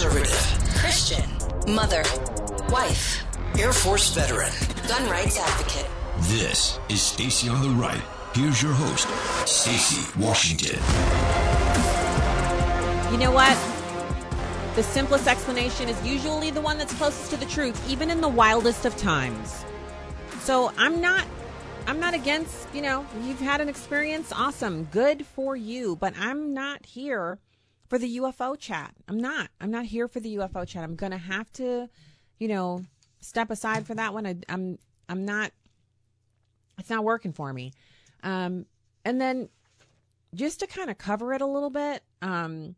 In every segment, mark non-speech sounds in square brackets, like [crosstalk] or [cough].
conservative, Christian, mother, wife, Air Force veteran. gun rights advocate. This is Stacy on the Right. Here's your host, Stacy Washington. You know what? The simplest explanation is usually the one that's closest to the truth, even in the wildest of times. So I'm not I'm not against, you know, you've had an experience, awesome, good for you, but I'm not here for the UFO chat. I'm not. I'm not here for the UFO chat. I'm to have to, you know, step aside for that one. I, I'm I'm not it's not working for me. Um and then just to kind of cover it a little bit, um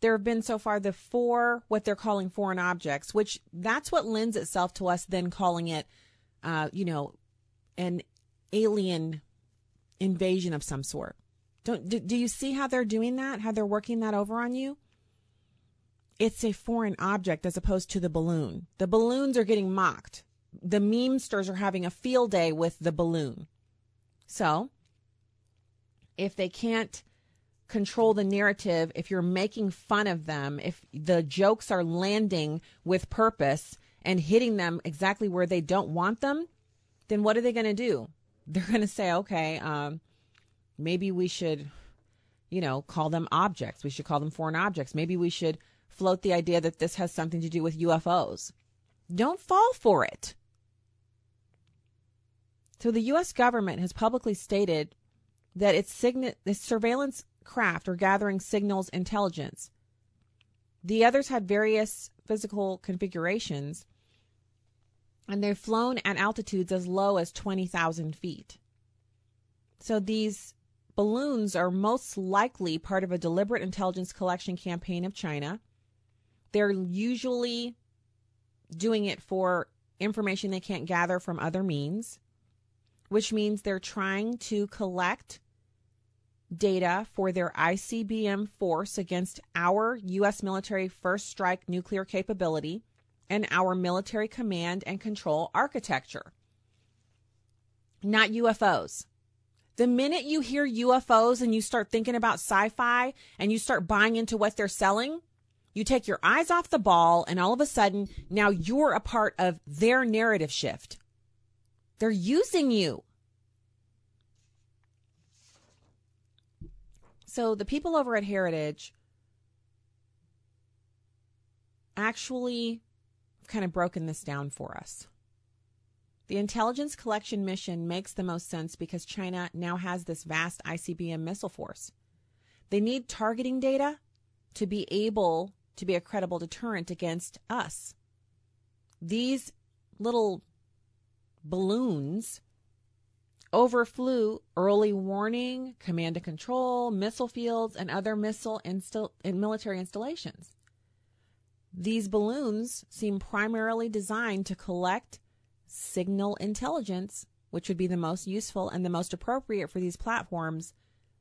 there have been so far the four what they're calling foreign objects, which that's what lends itself to us then calling it, uh, you know, an alien invasion of some sort. Don't do, do you see how they're doing that? How they're working that over on you? It's a foreign object as opposed to the balloon. The balloons are getting mocked. The memesters are having a field day with the balloon. So, if they can't control the narrative, if you're making fun of them, if the jokes are landing with purpose and hitting them exactly where they don't want them, then what are they going to do? They're going to say, okay, um, maybe we should, you know, call them objects. We should call them foreign objects. Maybe we should float the idea that this has something to do with UFOs. Don't fall for it. So the U.S. government has publicly stated that its, sign- surveillance craft are gathering signals intelligence. The others had various physical configurations, and they've flown at altitudes as low as 20,000 feet. So these balloons are most likely part of a deliberate intelligence collection campaign of China. They're usually doing it for information they can't gather from other means, which means they're trying to collect data for their ICBM force against our U.S. military first strike nuclear capability and our military command and control architecture. Not UFOs. The minute you hear UFOs and you start thinking about sci fi and you start buying into what they're selling, you take your eyes off the ball and all of a sudden now you're a part of their narrative shift. They're using you. So the people over at Heritage actually kind of broken this down for us. The intelligence collection mission makes the most sense because China now has this vast ICBM missile force. They need targeting data to be able to be a credible deterrent against us. These little balloons overflew early warning, command and control, missile fields, and other missile and military installations. These balloons seem primarily designed to collect signal intelligence, which would be the most useful and the most appropriate for these platforms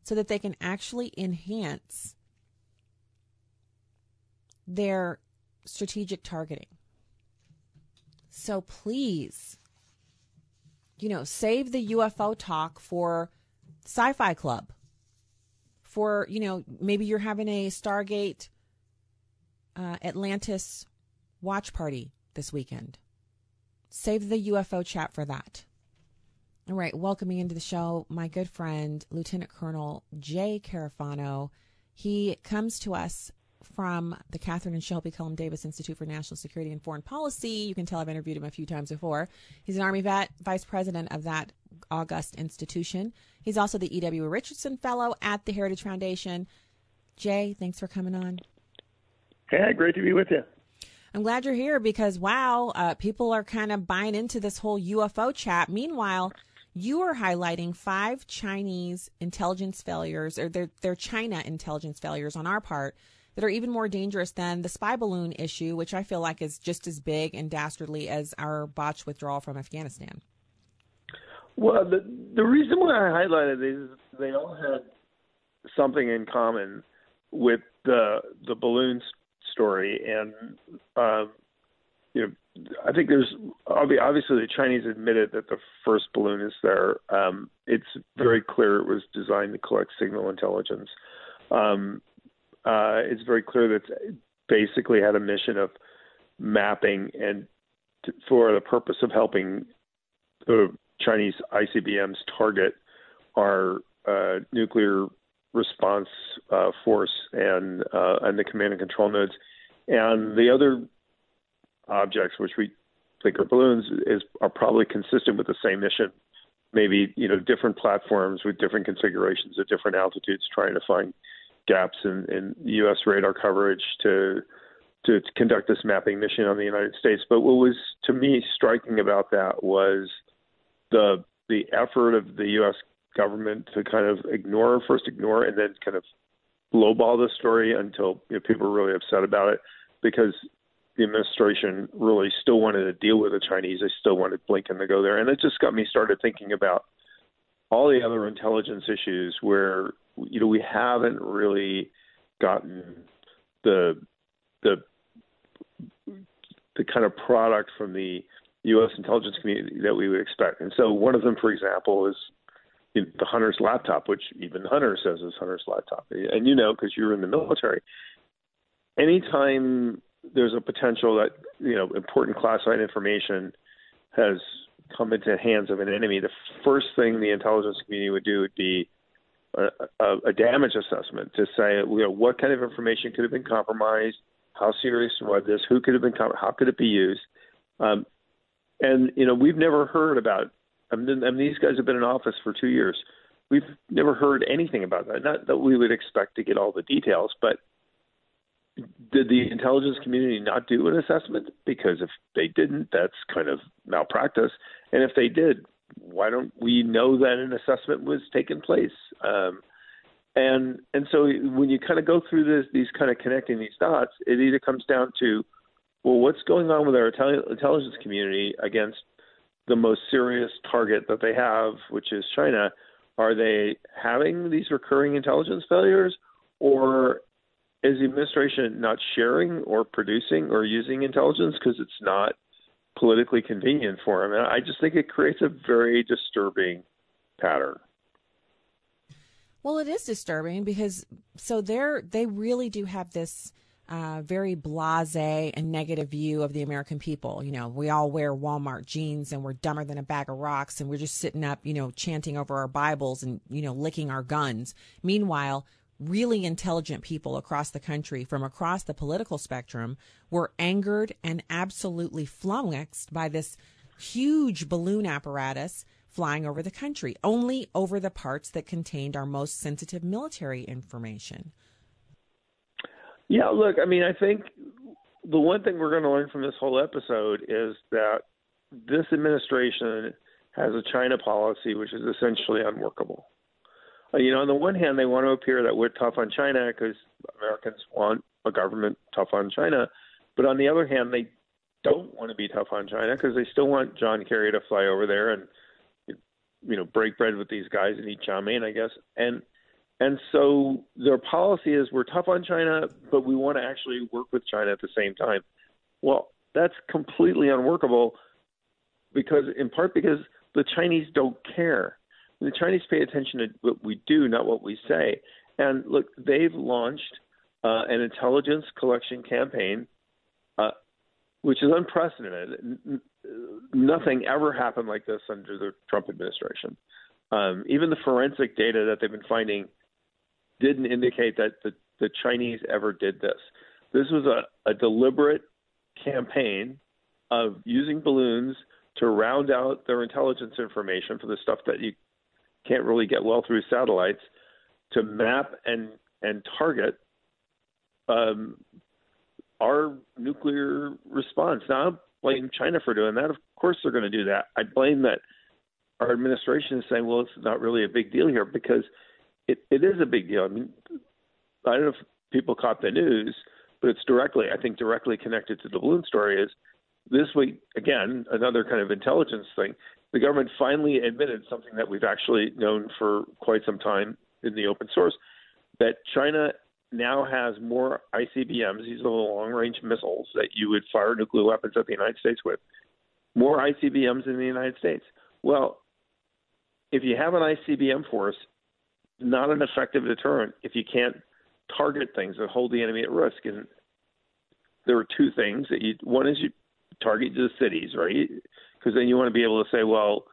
so that they can actually enhance their strategic targeting. So please, you know, save the UFO talk for Sci Fi Club. For, you know, maybe you're having a Stargate uh, Atlantis watch party this weekend. Save the UFO chat for that. All right, welcoming into the show my good friend, Lieutenant Colonel Jay Carafano. He comes to us from the Kathryn and Shelby Cullom Davis Institute for National Security and Foreign Policy. You can tell I've interviewed him a few times before. He's an Army vet, vice president of that august institution. He's also the E.W. Richardson Fellow at the Heritage Foundation. Jay, thanks for coming on. Hey, great to be with you. I'm glad you're here because wow, uh, people are kind of buying into this whole UFO chat. Meanwhile, you are highlighting five Chinese intelligence failures, or their their China intelligence failures on our part that are even more dangerous than the spy balloon issue, which I feel like is just as big and dastardly as our botched withdrawal from Afghanistan. Well, the the reason why I highlighted these is they all had something in common with the the balloon story, and um, you know, I think there's obviously the Chinese admitted that the first balloon is there. Um, it's very clear it was designed to collect signal intelligence. Um, uh, it's very clear that it basically had a mission of mapping and for the purpose of helping the Chinese ICBMs target our uh, nuclear response uh, force and uh, and the command and control nodes, and the other objects which we think are balloons is are probably consistent with the same mission. Maybe you know different platforms with different configurations at different altitudes, trying to find gaps in, in U.S. radar coverage to to conduct this mapping mission on the United States. But what was to me striking about that was the the effort of the U.S. government to kind of ignore, first ignore, and then kind of lowball the story until you know, people were really upset about it because the administration really still wanted to deal with the Chinese. They still wanted Blinken to go there, and it just got me started thinking about all the other intelligence issues where you know we haven't really gotten the the the kind of product from the U.S. intelligence community that we would expect. And so one of them, for example, is the Hunter's laptop, which even Hunter says is Hunter's laptop. And you know, because you're in the military, anytime there's a potential that you know important classified information has come into the hands of an enemy, the first thing the intelligence community would do would be a, a, a damage assessment to say, you know, what kind of information could have been compromised, how serious was this, who could have been, how could it be used, um, and you know, we've never heard about. I mean, I mean, these guys have been in office for two years. We've never heard anything about that. Not that we would expect to get all the details, but did the intelligence community not do an assessment? Because if they didn't, that's kind of malpractice. And if they did, why don't we know that an assessment was taking place? Um, and and so when you kind of go through this, these kind of connecting these dots, it either comes down to, well, what's going on with our intelligence community against the most serious target that they have, which is China? Are they having these recurring intelligence failures, or is the administration not sharing or producing or using intelligence because it's not politically convenient for them? And I just think it creates a very disturbing pattern. Well, it is disturbing because so they're they really do have this uh, very blasé and negative view of the American people. You know, we all wear Walmart jeans and we're dumber than a bag of rocks and we're just sitting up, you know, chanting over our Bibles and you know licking our guns. Meanwhile, really intelligent people across the country from across the political spectrum were angered and absolutely flummoxed by this huge balloon apparatus flying over the country, only over the parts that contained our most sensitive military information. Yeah, look, I mean, I think the one thing we're going to learn from this whole episode is that this administration has a China policy which is essentially unworkable. Uh, you know, on the one hand, they want to appear that we're tough on China because Americans want a government tough on China, but on the other hand, they don't want to be tough on China because they still want John Kerry to fly over there and you know break bread with these guys and eat chow mein, I guess. And and so their policy is we're tough on China, but we want to actually work with China at the same time. Well, that's completely unworkable because in part because the Chinese don't care the Chinese pay attention to what we do, not what we say. And look, they've launched uh, an intelligence collection campaign, uh, which is unprecedented. N- nothing ever happened like this under the Trump administration. Um, even the forensic data that they've been finding didn't indicate that the, the Chinese ever did this. This was a, a deliberate campaign of using balloons to round out their intelligence information for the stuff that you can't really get well through satellites to map and and target um, our nuclear response. Now, I blame China for doing that. Of course, they're going to do that. I blame that our administration is saying, well, it's not really a big deal here because it, it is a big deal. I mean, I don't know if people caught the news, but it's directly, I think, directly connected to the balloon story. Is this week again another kind of intelligence thing? the government finally admitted something that we've actually known for quite some time in the open source that China now has more ICBMs, these are the long range missiles that you would fire nuclear weapons at the United States with, more ICBMs in the United States. Well, if you have an ICBM force, not an effective deterrent if you can't target things that hold the enemy at risk. And there are two things that you. One is you target the cities, right? Because then you want to be able to say, well,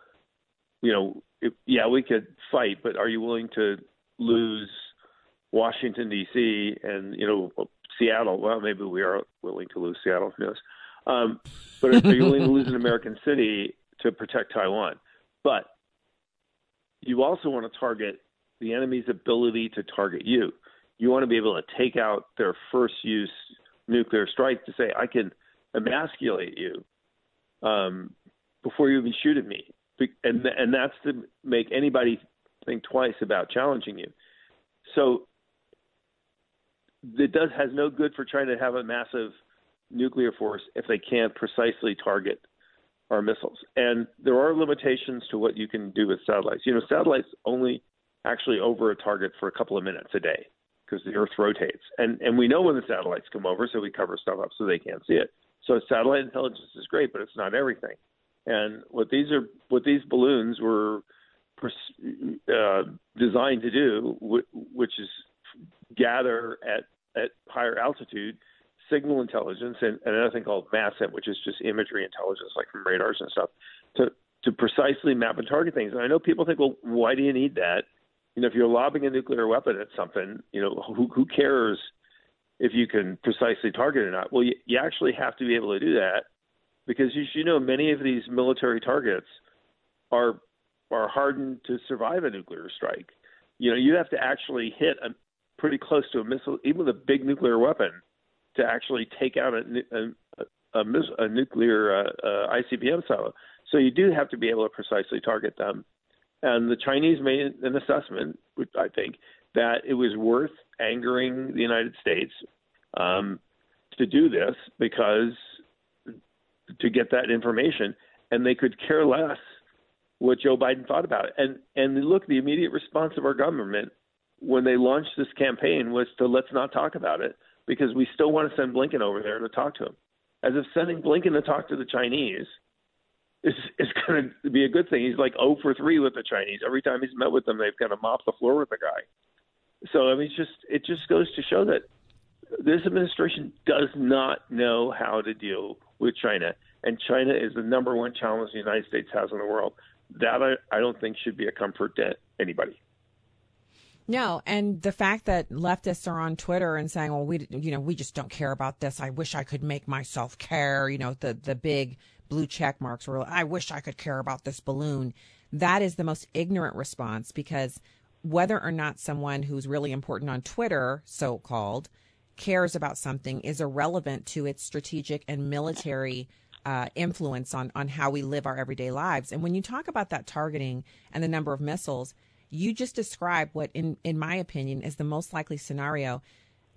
you know, if, yeah, we could fight, but are you willing to lose Washington D.C. and you know Seattle? Well, maybe we are willing to lose Seattle. Who knows? Um, but are you willing to lose an [laughs] American city to protect Taiwan? But you also want to target the enemy's ability to target you. You want to be able to take out their first use nuclear strike to say, I can emasculate you um, before you even shoot at me. And, and that's to make anybody think twice about challenging you. So it does has no good for trying to have a massive nuclear force if they can't precisely target our missiles. And there are limitations to what you can do with satellites. You know, satellites only actually over a target for a couple of minutes a day because the Earth rotates. And and we know when the satellites come over, so we cover stuff up so they can't see it. So satellite intelligence is great, but it's not everything. And what these are, what these balloons were uh, designed to do, which is gather at at higher altitude signal intelligence and, and another thing called MASINT, which is just imagery intelligence, like from radars and stuff, to to precisely map and target things. And I know people think, well, why do you need that? You know, if you're lobbing a nuclear weapon at something, you know, who who cares if you can precisely target or not? Well, you, you actually have to be able to do that because you should know many of these military targets are are hardened to survive a nuclear strike. You know, you have to actually hit a pretty close to a missile, even with a big nuclear weapon, to actually take out a, a, a, a nuclear uh, uh, ICBM silo. So you do have to be able to precisely target them. And the Chinese made an assessment, which I think, that it was worth angering the United States um, to do this because to get that information, and they could care less what Joe Biden thought about it. And and look, the immediate response of our government when they launched this campaign was to let's not talk about it because we still want to send Blinken over there to talk to him. As if sending Blinken to talk to the Chinese is is [laughs] going to be a good thing. He's like 0 for 3 with the Chinese. Every time he's met with them, they've kind of mopped the floor with the guy. So I mean, it's just it just goes to show that this administration does not know how to deal with China, and China is the number one challenge the United States has in the world. That I, I don't think should be a comfort to anybody. No, and the fact that leftists are on Twitter and saying, "Well, we, you know, we just don't care about this. I wish I could make myself care." You know, the the big blue check marks were, "I wish I could care about this balloon." That is the most ignorant response because whether or not someone who's really important on Twitter, so called, cares about something is irrelevant to its strategic and military uh, influence on on how we live our everyday lives. And when you talk about that targeting and the number of missiles you just describe what, in in my opinion, is the most likely scenario.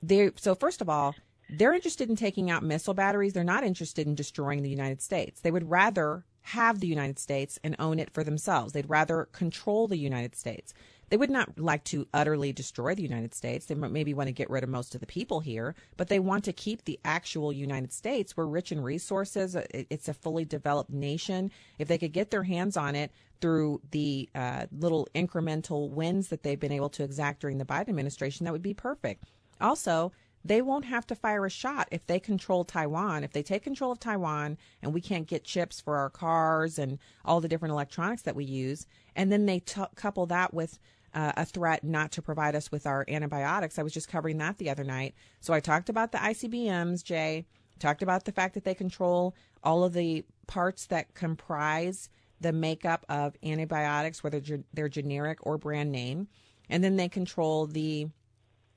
They so first of all, they're interested in taking out missile batteries. They're not interested in destroying the United States. They would rather have the United States and own it for themselves. They'd rather control the United States. They would not like to utterly destroy the United States. They maybe want to get rid of most of the people here, but they want to keep the actual United States. We're rich in resources. It's a fully developed nation. If they could get their hands on it through the uh, little incremental wins that they've been able to exact during the Biden administration, that would be perfect. Also, they won't have to fire a shot if they control Taiwan. If they take control of Taiwan and we can't get chips for our cars and all the different electronics that we use, and then they t- couple that with uh, a threat not to provide us with our antibiotics. I was just covering that the other night. So I talked about the ICBMs, Jay, talked about the fact that they control all of the parts that comprise the makeup of antibiotics, whether they're generic or brand name. And then they control the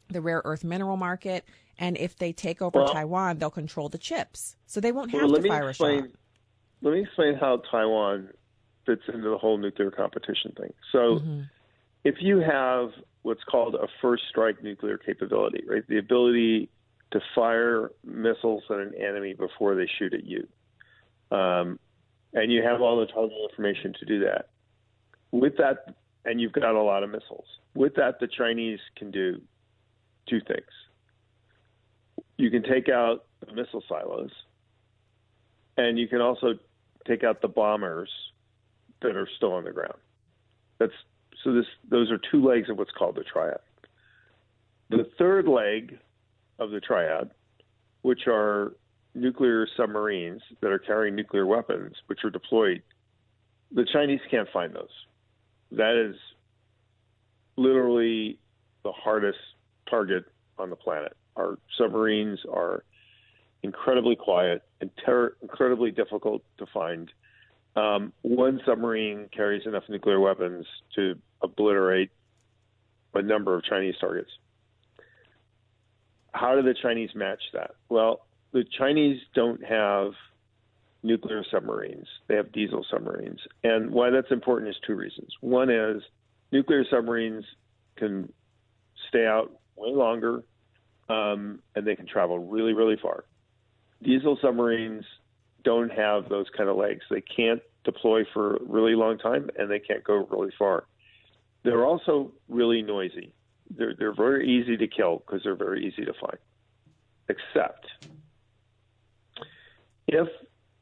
the rare earth mineral market. And if they take over well, Taiwan, they'll control the chips. So they won't have well, to fire explain, a shot. Let me explain how Taiwan fits into the whole nuclear competition thing. So mm-hmm if you have what's called a first strike nuclear capability, right, the ability to fire missiles at an enemy before they shoot at you, um, and you have all the total information to do that. With that, and you've got a lot of missiles. With that, the Chinese can do two things. You can take out the missile silos, and you can also take out the bombers that are still on the ground. That's so this, those are two legs of what's called the triad. The third leg of the triad, which are nuclear submarines that are carrying nuclear weapons, which are deployed, the Chinese can't find those. That is literally the hardest target on the planet. Our submarines are incredibly quiet and ter- incredibly difficult to find. Um, one submarine carries enough nuclear weapons to obliterate a number of Chinese targets. How do the Chinese match that? Well, the Chinese don't have nuclear submarines. They have diesel submarines. And why that's important is two reasons. One is nuclear submarines can stay out way longer um, and they can travel really, really far. Diesel submarines don't have those kind of legs. They can't deploy for a really long time and they can't go really far. They're also really noisy. They're, they're very easy to kill because they're very easy to find. Except if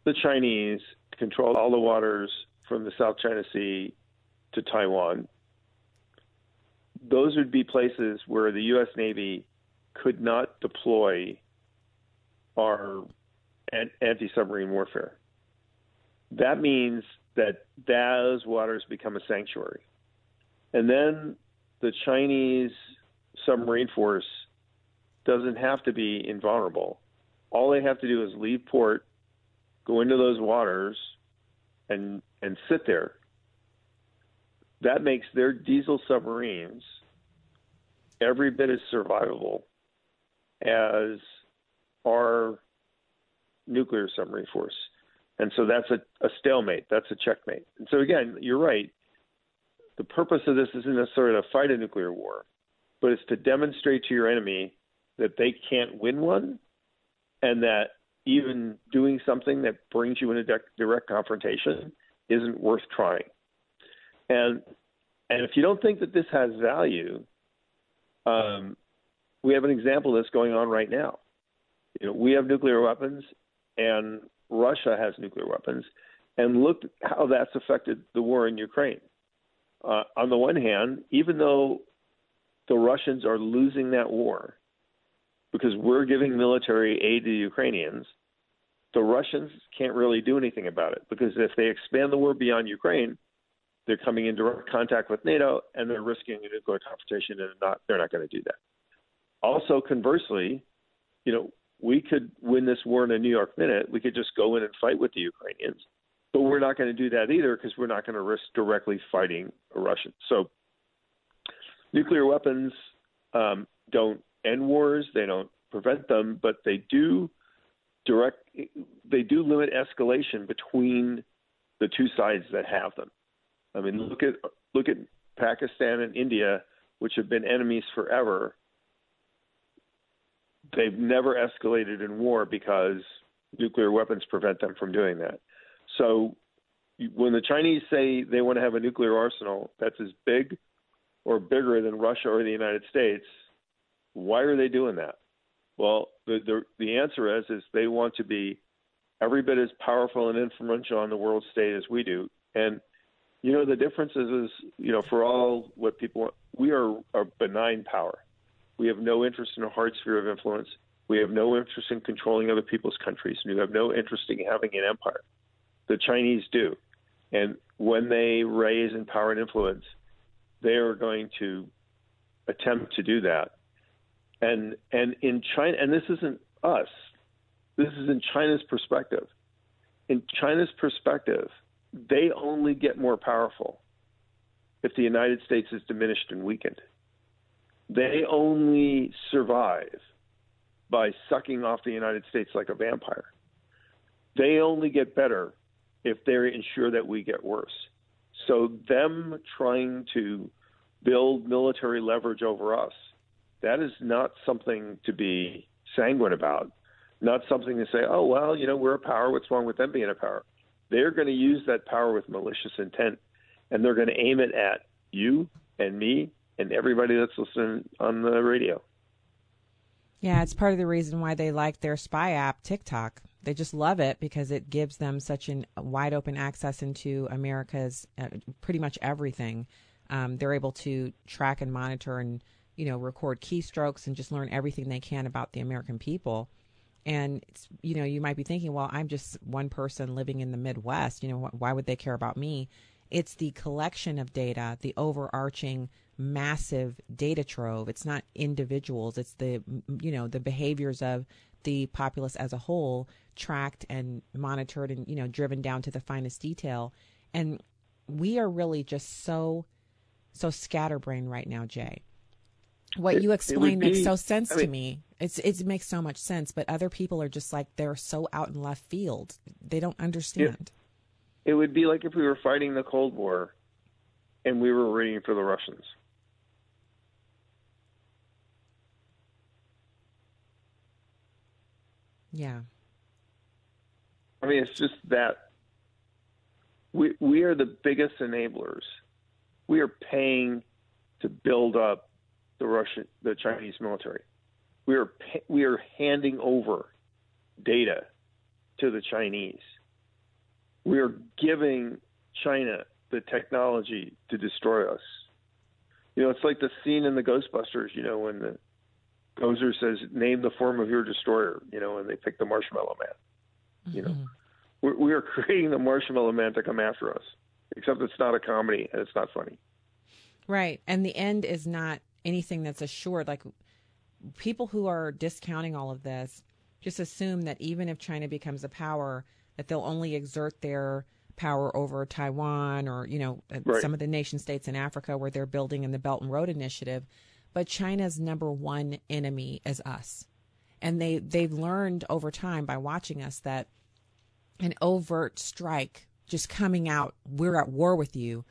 the Chinese control all the waters from the South China Sea to Taiwan, those would be places where the U.S. Navy could not deploy our anti submarine warfare. That means that those waters become a sanctuary. And then the Chinese submarine force doesn't have to be invulnerable. All they have to do is leave port, go into those waters, and and sit there. That makes their diesel submarines every bit as survivable as our nuclear submarine force. And so that's a, a stalemate. That's a checkmate. And so again, you're right. The purpose of this isn't necessarily to fight a nuclear war, but it's to demonstrate to your enemy that they can't win one, and that even doing something that brings you in a direct confrontation isn't worth trying. And and if you don't think that this has value, um, we have an example this going on right now. You know, we have nuclear weapons, and Russia has nuclear weapons, and look how that's affected the war in Ukraine. Uh, on the one hand, even though the Russians are losing that war because we're giving military aid to the Ukrainians, the Russians can't really do anything about it because if they expand the war beyond Ukraine, they're coming in direct contact with NATO and they're risking a nuclear confrontation, and not they're not going to do that. Also, conversely, you know, we could win this war in a New York minute. We could just go in and fight with the Ukrainians, but we're not going to do that either because we're not going to risk directly fighting a Russian. So, nuclear weapons um, don't end wars; they don't prevent them, but they do direct. They do limit escalation between the two sides that have them. I mean, look at look at Pakistan and India, which have been enemies forever. They've never escalated in war because nuclear weapons prevent them from doing that. So when the Chinese say they want to have a nuclear arsenal that's as big or bigger than Russia or the United States, why are they doing that? Well, the the, the answer is is they want to be every bit as powerful and influential on the world stage as we do. And you know, the difference is, is you know, for all what people want, we are a benign power. We have no interest in a hard sphere of influence. We have no interest in controlling other people's countries. We have no interest in having an empire. The Chinese do. And when they raise in power and influence, they are going to attempt to do that. And and in China, and this isn't us. This is in China's perspective. In China's perspective, they only get more powerful if the United States is diminished and weakened. They only survive by sucking off the United States like a vampire. They only get better if they ensure that we get worse. So, them trying to build military leverage over us, that is not something to be sanguine about, not something to say, oh, well, you know, we're a power. What's wrong with them being a power? They're going to use that power with malicious intent, and they're going to aim it at you and me and everybody that's listening on the radio. Yeah, it's part of the reason why they like their spy app, TikTok. They just love it because it gives them such a wide open access into America's uh, pretty much everything. Um, they're able to track and monitor and you know record keystrokes and just learn everything they can about the American people. And it's, you know, you might be thinking, well, I'm just one person living in the Midwest. You know, why would they care about me? It's the collection of data, the overarching massive data trove. It's not individuals. It's the, you know, the behaviors of the populace as a whole tracked and monitored and, you know, driven down to the finest detail. And we are really just so, so scatterbrained right now, Jay what it, you explain makes so sense I mean, to me. It's it makes so much sense, but other people are just like they're so out in left field. They don't understand. It, it would be like if we were fighting the Cold War and we were waiting for the Russians. Yeah. I mean, it's just that we we are the biggest enablers. We are paying to build up the Russian, the Chinese military. We are we are handing over data to the Chinese. We are giving China the technology to destroy us. You know, it's like the scene in the Ghostbusters. You know, when the Gozer says, "Name the form of your destroyer," you know, and they pick the Marshmallow Man. Mm-hmm. You know, mm-hmm. we're, we are [laughs] creating the Marshmallow Man to come after us. Except it's not a comedy and it's not funny. Right, and the end is not anything that's assured. Like people who are discounting all of this just assume that even if China becomes a power, that they'll only exert their power over Taiwan or you know uh, right. some of the nation states in Africa where they're building in the Belt and Road Initiative. But China's number one enemy is us, and they they've learned over time by watching us that an overt strike just coming out, we're at war with you,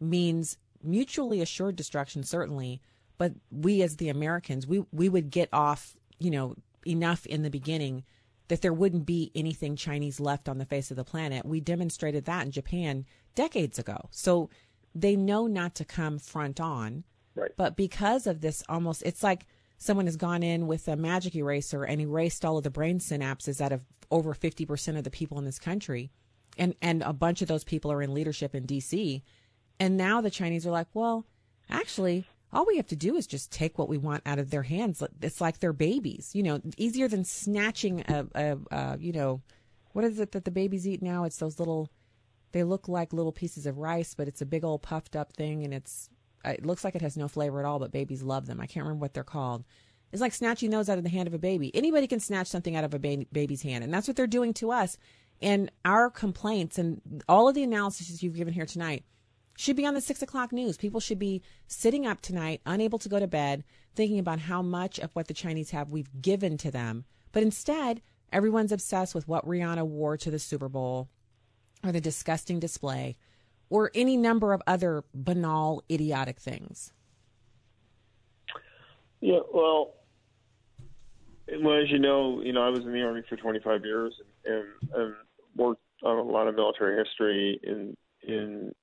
means mutually assured destruction certainly, but we as the Americans, we we would get off, you know, enough in the beginning that there wouldn't be anything Chinese left on the face of the planet. We demonstrated that in Japan decades ago. So they know not to come front on. Right. But because of this almost it's like someone has gone in with a magic eraser and erased all of the brain synapses out of over 50% of the people in this country. And and a bunch of those people are in leadership in DC. And now the Chinese are like, "Well, actually, all we have to do is just take what we want out of their hands. It's like they're babies, you know, easier than snatching a, a, a, you know, what is it that the babies eat now? It's those little, they look like little pieces of rice, but it's a big old puffed up thing, and it's, uh, it looks like it has no flavor at all, but babies love them. I can't remember what they're called. It's like snatching those out of the hand of a baby. Anybody can snatch something out of a ba- baby's hand, and that's what they're doing to us. And our complaints and all of the analysis you've given here tonight should be on the six o'clock news. People should be sitting up tonight, unable to go to bed, thinking about how much of what the Chinese have we've given to them. But instead, everyone's obsessed with what Rihanna wore to the Super Bowl or the disgusting display or any number of other banal, idiotic things. Yeah, well, well, as you know, you know, I was in the army for 25 years and, and worked on a lot of military history in in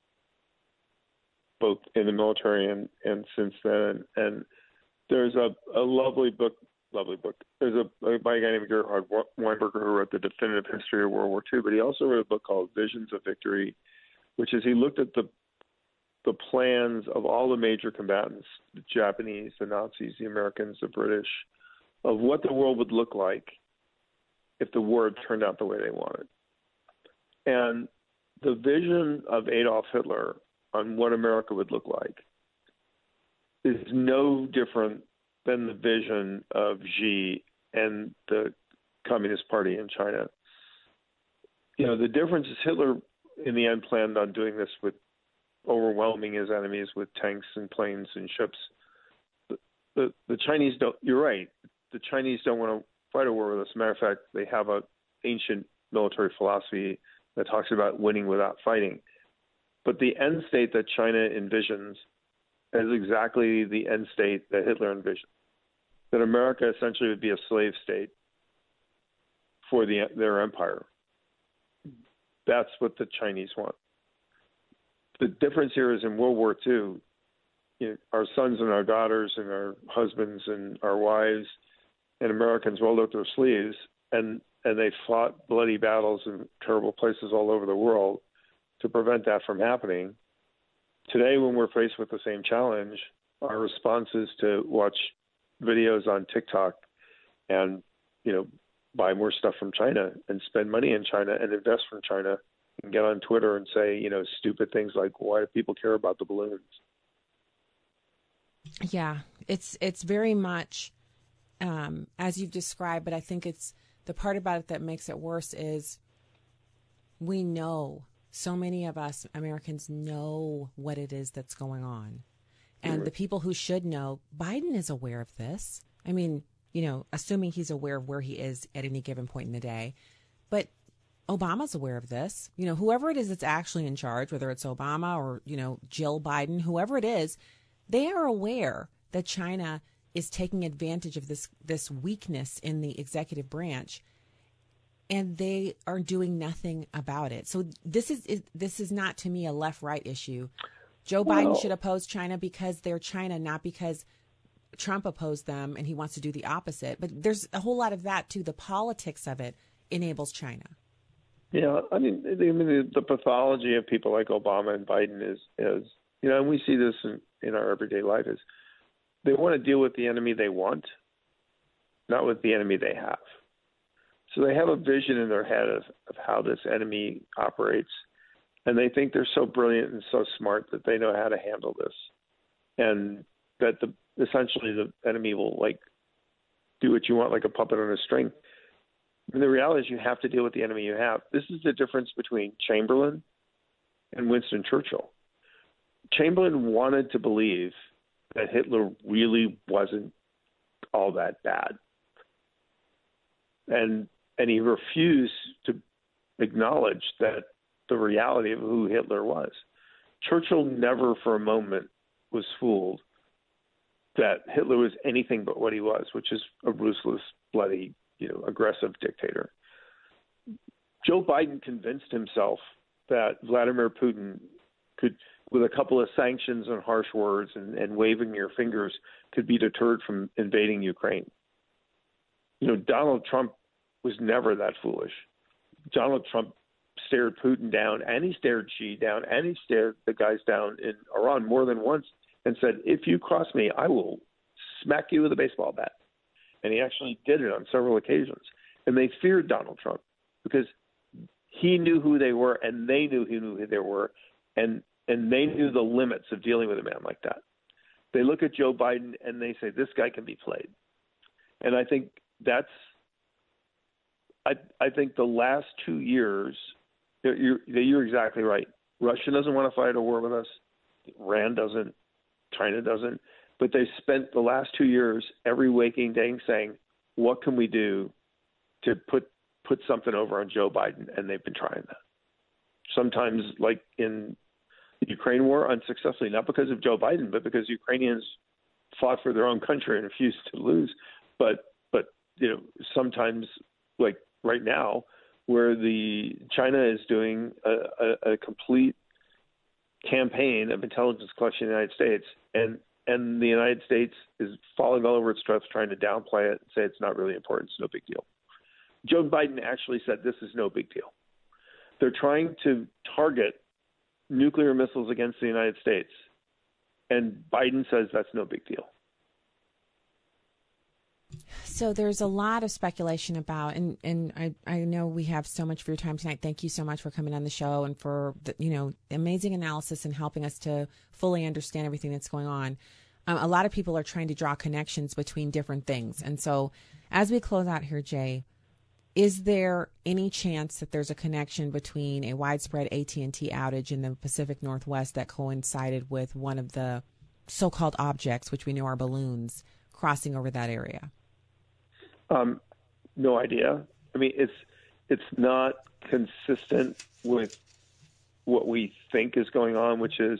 both in the military and, and since then. And there's a, a lovely book, lovely book. There's a, by a guy named Gerhard Weinberger who wrote the definitive history of World War II, but he also wrote a book called Visions of Victory, which is he looked at the the plans of all the major combatants, the Japanese, the Nazis, the Americans, the British, of what the world would look like if the war had turned out the way they wanted. And the vision of Adolf Hitler on what America would look like is no different than the vision of Xi and the Communist Party in China. You know, the difference is Hitler, in the end, planned on doing this with overwhelming his enemies with tanks and planes and ships. The, the, the Chinese don't. You're right. The Chinese don't want to fight a war with us. matter of fact, they have a ancient military philosophy that talks about winning without fighting. But the end state that China envisions is exactly the end state that Hitler envisioned. That America essentially would be a slave state for the, their empire. That's what the Chinese want. The difference here is in World War II, you know, our sons and our daughters and our husbands and our wives and Americans rolled up their sleeves and and they fought bloody battles in terrible places all over the world to prevent that from happening. Today, when we're faced with the same challenge, our response is to watch videos on TikTok and, you know, buy more stuff from China and spend money in China and invest from China and get on Twitter and say, you know, stupid things like, why do people care about the balloons? Yeah, it's it's very much um, as you've described, but I think it's the part about it that makes it worse is we know so many of us Americans know what it is that's going on. And the people who should know, Biden is aware of this. I mean, you know, assuming he's aware of where he is at any given point in the day. But Obama's aware of this. You know, whoever it is that's actually in charge, whether it's Obama or, you know, Jill Biden, whoever it is, they are aware that China is taking advantage of this this weakness in the executive branch and they are doing nothing about it. So this is this is not to me a left right issue. Joe well, Biden should oppose China because they're China, not because Trump opposed them and he wants to do the opposite. But there's a whole lot of that too. The politics of it enables China. Yeah, I mean, I mean the, the pathology of people like Obama and Biden is is you know, and we see this in, in our everyday life is they want to deal with the enemy they want, not with the enemy they have. So they have a vision in their head of, of how this enemy operates, and they think they're so brilliant and so smart that they know how to handle this, and that the essentially the enemy will like do what you want like a puppet on a string. And the reality is you have to deal with the enemy you have. This is the difference between Chamberlain and Winston Churchill. Chamberlain wanted to believe that Hitler really wasn't all that bad. And and he refused to acknowledge that the reality of who Hitler was. Churchill never for a moment was fooled that Hitler was anything but what he was, which is a ruthless, bloody, you know, aggressive dictator. Joe Biden convinced himself that Vladimir Putin could with a couple of sanctions and harsh words and, and waving your fingers could be deterred from invading Ukraine. You know, Donald Trump was never that foolish. Donald Trump stared Putin down and he stared Xi down and he stared the guys down in Iran more than once and said, If you cross me, I will smack you with a baseball bat. And he actually did it on several occasions. And they feared Donald Trump because he knew who they were and they knew he knew who they were. And and they knew the limits of dealing with a man like that. They look at Joe Biden and they say this guy can be played, and I think that's. I I think the last two years, you're you're exactly right. Russia doesn't want to fight a war with us. Iran doesn't. China doesn't. But they spent the last two years every waking day saying, "What can we do to put put something over on Joe Biden?" And they've been trying that. Sometimes, like in the Ukraine war unsuccessfully, not because of Joe Biden, but because Ukrainians fought for their own country and refused to lose. But but you know sometimes like right now, where the China is doing a, a, a complete campaign of intelligence collection in the United States, and and the United States is falling all over its truth, trying to downplay it and say it's not really important, it's no big deal. Joe Biden actually said this is no big deal. They're trying to target nuclear missiles against the United States. And Biden says that's no big deal. So there's a lot of speculation about, and, and I, I know we have so much for your time tonight. Thank you so much for coming on the show and for the, you know amazing analysis and helping us to fully understand everything that's going on. Um, a lot of people are trying to draw connections between different things, and so as we close out here, Jay, is there any chance that there's a connection between a widespread AT&T outage in the Pacific Northwest that coincided with one of the so-called objects, which we know are balloons, crossing over that area? Um, no idea. I mean, it's it's not consistent with what we think is going on, which is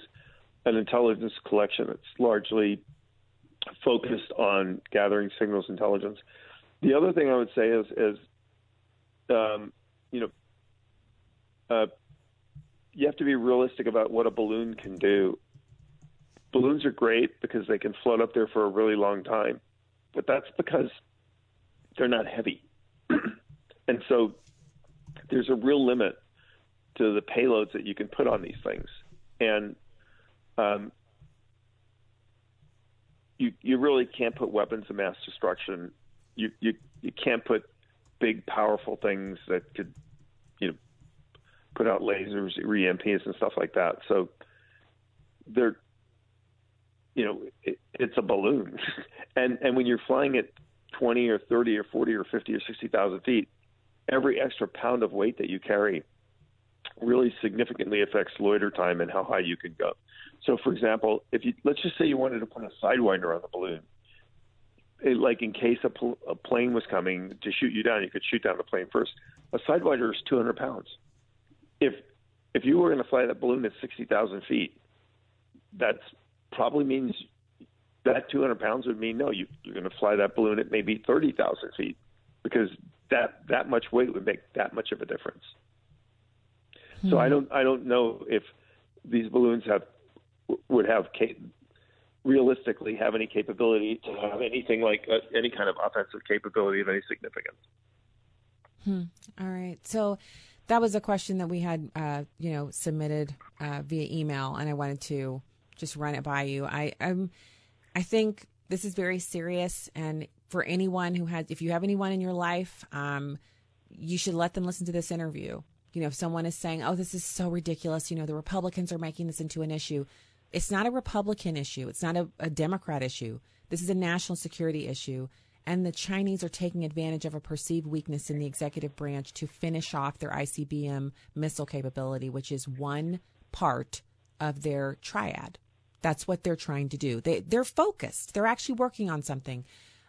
an intelligence collection that's largely focused on gathering signals intelligence. The other thing I would say is, is um, you know, uh, you have to be realistic about what a balloon can do. Balloons are great because they can float up there for a really long time, but that's because they're not heavy. [clears throat] and so there's a real limit to the payloads that you can put on these things. And um, you you really can't put weapons of mass destruction. You you you can't put big, powerful things that could, you know, put out lasers, EMPs, and stuff like that. So they're, you know, it, it's a balloon, [laughs] and and when you're flying at 20 or 30 or 40 or 50 or 60 thousand feet, every extra pound of weight that you carry really significantly affects loiter time and how high you can go. So, for example, if you let's just say you wanted to put a sidewinder on the balloon, it, like in case a, pl- a plane was coming to shoot you down, you could shoot down the plane first. A sidewinder is 200 pounds. If if you were going to fly that balloon at 60,000 feet, that probably means that 200 pounds would mean no, you, you're going to fly that balloon at maybe 30,000 feet because that that much weight would make that much of a difference. So I don't I don't know if these balloons have would have realistically have any capability to have anything like uh, any kind of offensive capability of any significance. Hmm. All right. So that was a question that we had, uh, you know, submitted uh, via email, and I wanted to just run it by you. I, I'm, I think this is very serious, and for anyone who has, if you have anyone in your life, um, you should let them listen to this interview. You know, if someone is saying, "Oh, this is so ridiculous," you know, the Republicans are making this into an issue. It's not a Republican issue. It's not a, a Democrat issue. This is a national security issue. And the Chinese are taking advantage of a perceived weakness in the executive branch to finish off their ICBM missile capability, which is one part of their triad. That's what they're trying to do. They, they're focused. They're actually working on something.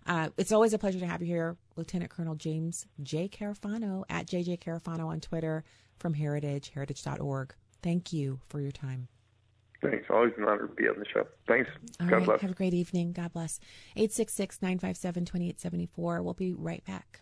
Uh, it's always a pleasure to have you here, Lieutenant Colonel James J. Carafano at JJ Carafano on Twitter from Heritage, heritage.org. Thank you for your time. Thanks. Always an honor to be on the show. Thanks. All God right. bless. Have a great evening. God bless. 866 957 2874. We'll be right back.